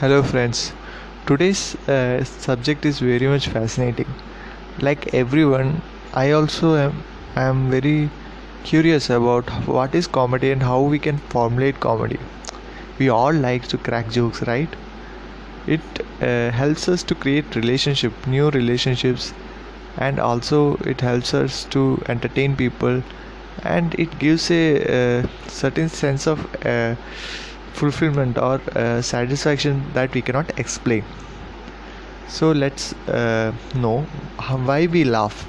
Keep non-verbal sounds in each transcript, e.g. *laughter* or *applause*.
Hello, friends. Today's uh, subject is very much fascinating. Like everyone, I also am, am very curious about what is comedy and how we can formulate comedy. We all like to crack jokes, right? It uh, helps us to create relationship, new relationships, and also it helps us to entertain people, and it gives a uh, certain sense of uh, fulfillment or uh, satisfaction that we cannot explain. So let's uh, know how, why we laugh.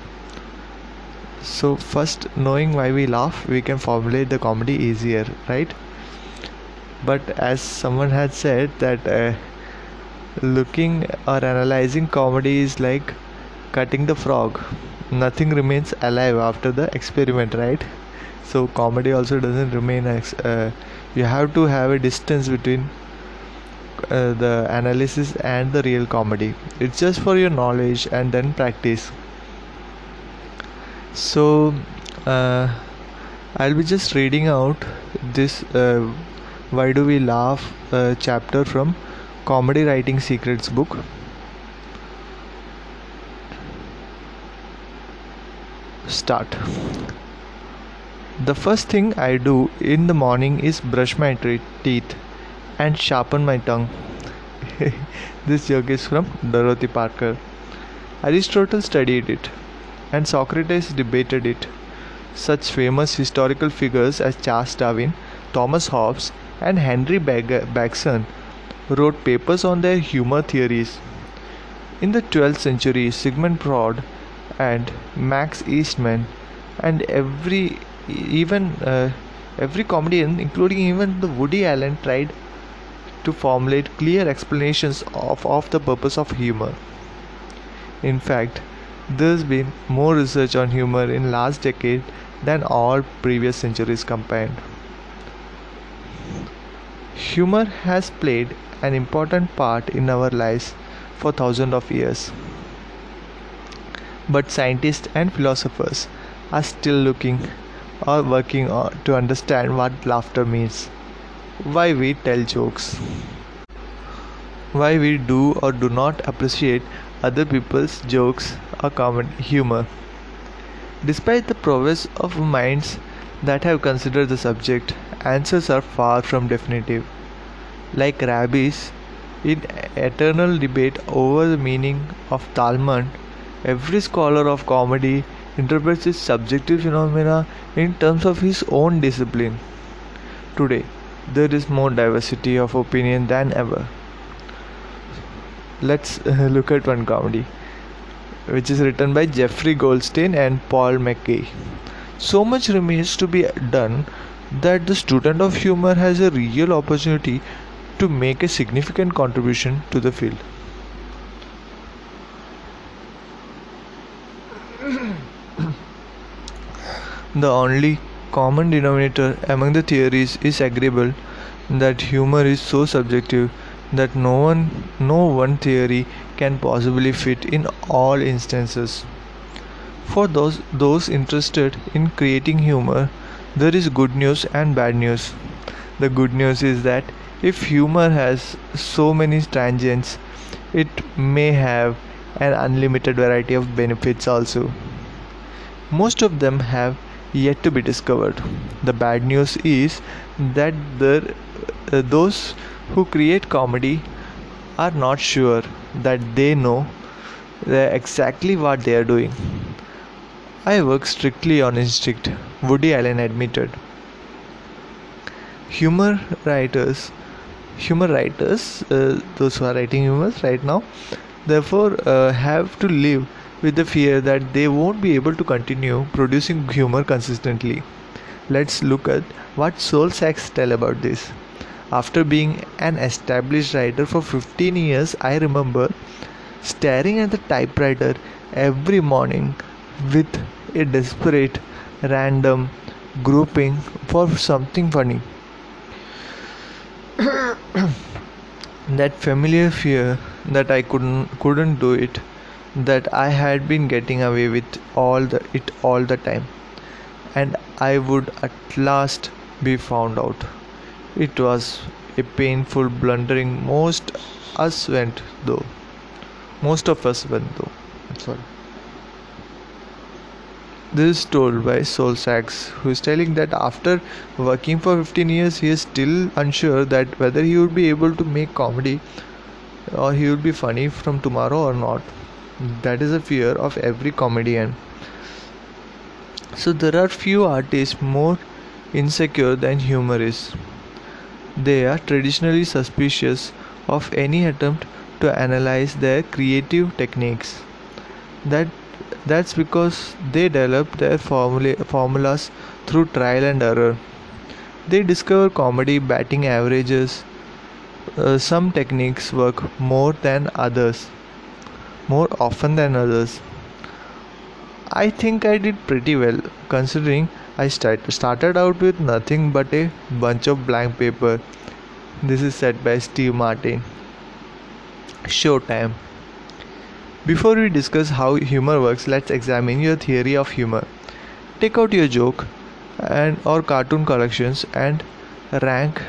So first knowing why we laugh we can formulate the comedy easier right? But as someone had said that uh, looking or analyzing comedy is like cutting the frog. Nothing remains alive after the experiment right? So comedy also doesn't remain uh, you have to have a distance between uh, the analysis and the real comedy. It's just for your knowledge and then practice. So uh, i'll be just reading out this uh, why do we laugh uh, chapter from comedy writing secrets book. Start the first thing I do in the morning is brush my teeth and sharpen my tongue. *laughs* this joke is from Dorothy Parker. Aristotle studied it, and Socrates debated it. Such famous historical figures as Charles Darwin, Thomas Hobbes, and Henry Bergson wrote papers on their humor theories. In the 12th century, Sigmund Freud and Max Eastman and every even uh, every comedian, including even the Woody Allen, tried to formulate clear explanations of, of the purpose of humor. In fact, there's been more research on humor in last decade than all previous centuries combined. Humor has played an important part in our lives for thousands of years. But scientists and philosophers are still looking or working to understand what laughter means, why we tell jokes, why we do or do not appreciate other people's jokes or common humor. Despite the prowess of minds that have considered the subject, answers are far from definitive. Like rabbis, in eternal debate over the meaning of Talmud, every scholar of comedy interprets his subjective phenomena in terms of his own discipline. Today, there is more diversity of opinion than ever. Let's uh, look at one comedy, which is written by Jeffrey Goldstein and Paul McKay. So much remains to be done that the student of humor has a real opportunity to make a significant contribution to the field. *clears throat* The only common denominator among the theories is agreeable that humor is so subjective that no one no one theory can possibly fit in all instances. For those those interested in creating humor, there is good news and bad news. The good news is that if humor has so many tangents, it may have an unlimited variety of benefits also. Most of them have yet to be discovered. The bad news is that the, uh, those who create comedy are not sure that they know uh, exactly what they are doing. I work strictly on instinct, Woody Allen admitted. Humor writers, humor writers, uh, those who are writing humor right now, therefore uh, have to live with the fear that they won't be able to continue producing humor consistently. Let's look at what Sol Saks tell about this. After being an established writer for 15 years, I remember staring at the typewriter every morning with a desperate, random groping for something funny. *coughs* that familiar fear that I couldn't couldn't do it that I had been getting away with all the it all the time and I would at last be found out. It was a painful blundering most us went though. Most of us went though. I'm sorry. This is told by Sol Saks, who is telling that after working for 15 years, he is still unsure that whether he would be able to make comedy or he would be funny from tomorrow or not. That is a fear of every comedian. So there are few artists more insecure than humorists. They are traditionally suspicious of any attempt to analyze their creative techniques. That that's because they develop their formula, formulas through trial and error. They discover comedy batting averages. Uh, some techniques work more than others, more often than others. I think I did pretty well considering I start, started out with nothing but a bunch of blank paper. This is said by Steve Martin. Showtime. Before we discuss how humor works, let's examine your theory of humor. Take out your joke and or cartoon collections and rank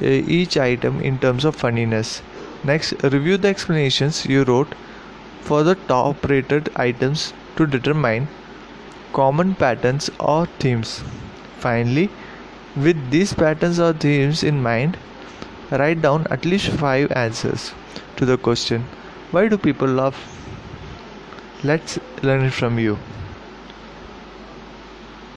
uh, each item in terms of funniness. Next, review the explanations you wrote for the top rated items to determine common patterns or themes. Finally, with these patterns or themes in mind, write down at least 5 answers to the question why do people laugh? Let's learn it from you.